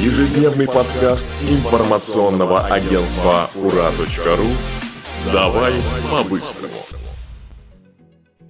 Ежедневный подкаст информационного агентства «Ура.ру» «Давай по-быстрому».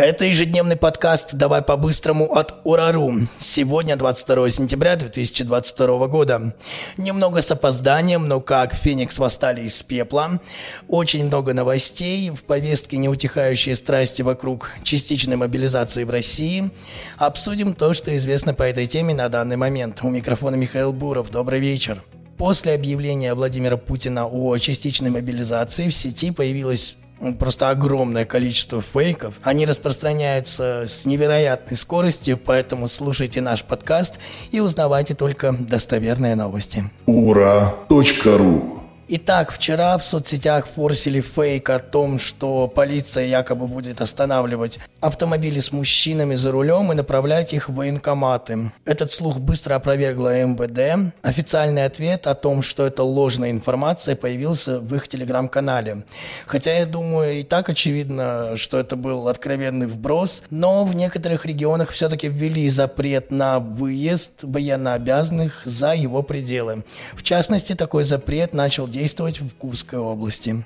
Это ежедневный подкаст «Давай по-быстрому» от Урару. Сегодня 22 сентября 2022 года. Немного с опозданием, но как Феникс восстали из пепла. Очень много новостей, в повестке неутихающие страсти вокруг частичной мобилизации в России. Обсудим то, что известно по этой теме на данный момент. У микрофона Михаил Буров. Добрый вечер. После объявления Владимира Путина о частичной мобилизации в сети появилась просто огромное количество фейков. Они распространяются с невероятной скоростью, поэтому слушайте наш подкаст и узнавайте только достоверные новости. Ура.ру Итак, вчера в соцсетях форсили фейк о том, что полиция якобы будет останавливать автомобили с мужчинами за рулем и направлять их в военкоматы. Этот слух быстро опровергла МВД. Официальный ответ о том, что это ложная информация, появился в их телеграм-канале. Хотя, я думаю, и так очевидно, что это был откровенный вброс, но в некоторых регионах все-таки ввели запрет на выезд военнообязанных за его пределы. В частности, такой запрет начал действовать в Курской области.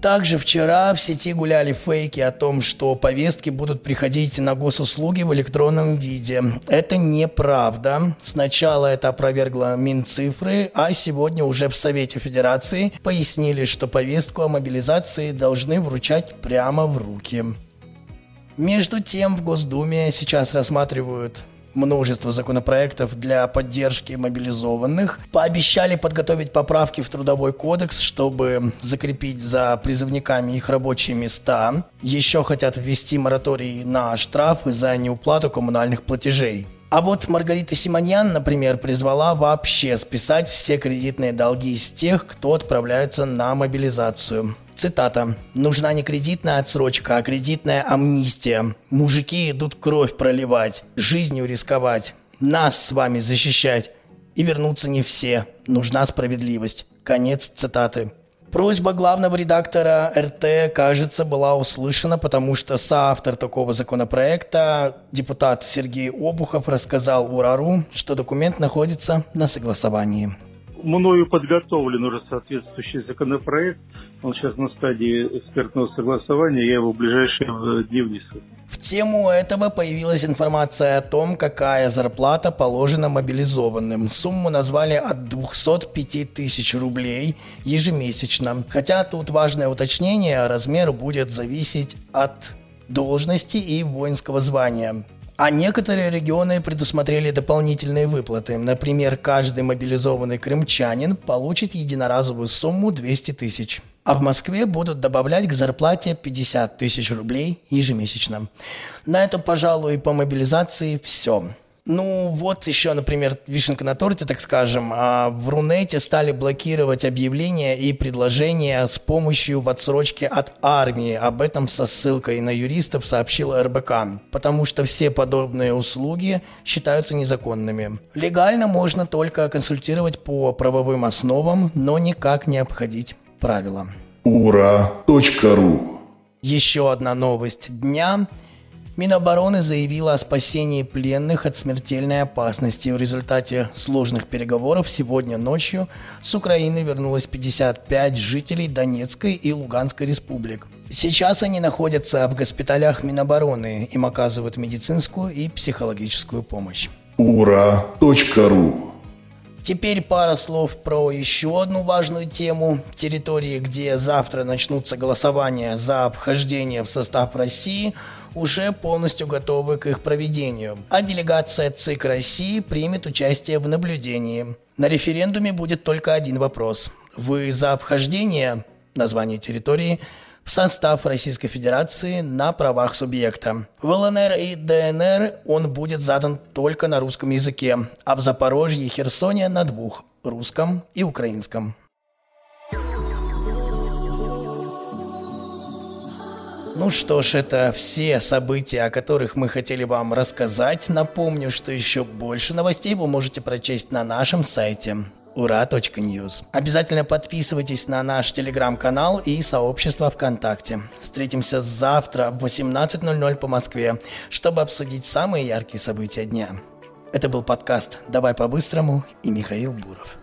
Также вчера в сети гуляли фейки о том, что повестки будут приходить на госуслуги в электронном виде. Это неправда. Сначала это опровергла Минцифры, а сегодня уже в Совете Федерации пояснили, что повестку о мобилизации должны вручать прямо в руки. Между тем в Госдуме сейчас рассматривают множество законопроектов для поддержки мобилизованных. Пообещали подготовить поправки в Трудовой кодекс, чтобы закрепить за призывниками их рабочие места. Еще хотят ввести мораторий на штрафы за неуплату коммунальных платежей. А вот Маргарита Симоньян, например, призвала вообще списать все кредитные долги с тех, кто отправляется на мобилизацию. Цитата. «Нужна не кредитная отсрочка, а кредитная амнистия. Мужики идут кровь проливать, жизнью рисковать, нас с вами защищать. И вернуться не все. Нужна справедливость». Конец цитаты. Просьба главного редактора РТ, кажется, была услышана, потому что соавтор такого законопроекта, депутат Сергей Обухов, рассказал УРАРУ, что документ находится на согласовании. Мною подготовлен уже соответствующий законопроект – он сейчас на стадии экспертного согласования, я его в ближайшие дни внесу. В тему этого появилась информация о том, какая зарплата положена мобилизованным. Сумму назвали от 205 тысяч рублей ежемесячно. Хотя тут важное уточнение, размер будет зависеть от должности и воинского звания. А некоторые регионы предусмотрели дополнительные выплаты. Например, каждый мобилизованный крымчанин получит единоразовую сумму 200 тысяч а в Москве будут добавлять к зарплате 50 тысяч рублей ежемесячно. На этом, пожалуй, по мобилизации все. Ну, вот еще, например, вишенка на торте, так скажем. А в Рунете стали блокировать объявления и предложения с помощью в отсрочке от армии. Об этом со ссылкой на юристов сообщила РБК. Потому что все подобные услуги считаются незаконными. Легально можно только консультировать по правовым основам, но никак не обходить правила. Ура.ру Еще одна новость дня. Минобороны заявила о спасении пленных от смертельной опасности. В результате сложных переговоров сегодня ночью с Украины вернулось 55 жителей Донецкой и Луганской республик. Сейчас они находятся в госпиталях Минобороны, им оказывают медицинскую и психологическую помощь. Ура.ру Теперь пара слов про еще одну важную тему. Территории, где завтра начнутся голосования за обхождение в состав России, уже полностью готовы к их проведению. А делегация ЦИК России примет участие в наблюдении. На референдуме будет только один вопрос. Вы за обхождение названия территории – в состав Российской Федерации на правах субъекта. В ЛНР и ДНР он будет задан только на русском языке, а в Запорожье и Херсоне на двух – русском и украинском. Ну что ж, это все события, о которых мы хотели вам рассказать. Напомню, что еще больше новостей вы можете прочесть на нашем сайте ура.ньюз. Обязательно подписывайтесь на наш телеграм-канал и сообщество ВКонтакте. Встретимся завтра в 18.00 по Москве, чтобы обсудить самые яркие события дня. Это был подкаст «Давай по-быстрому» и Михаил Буров.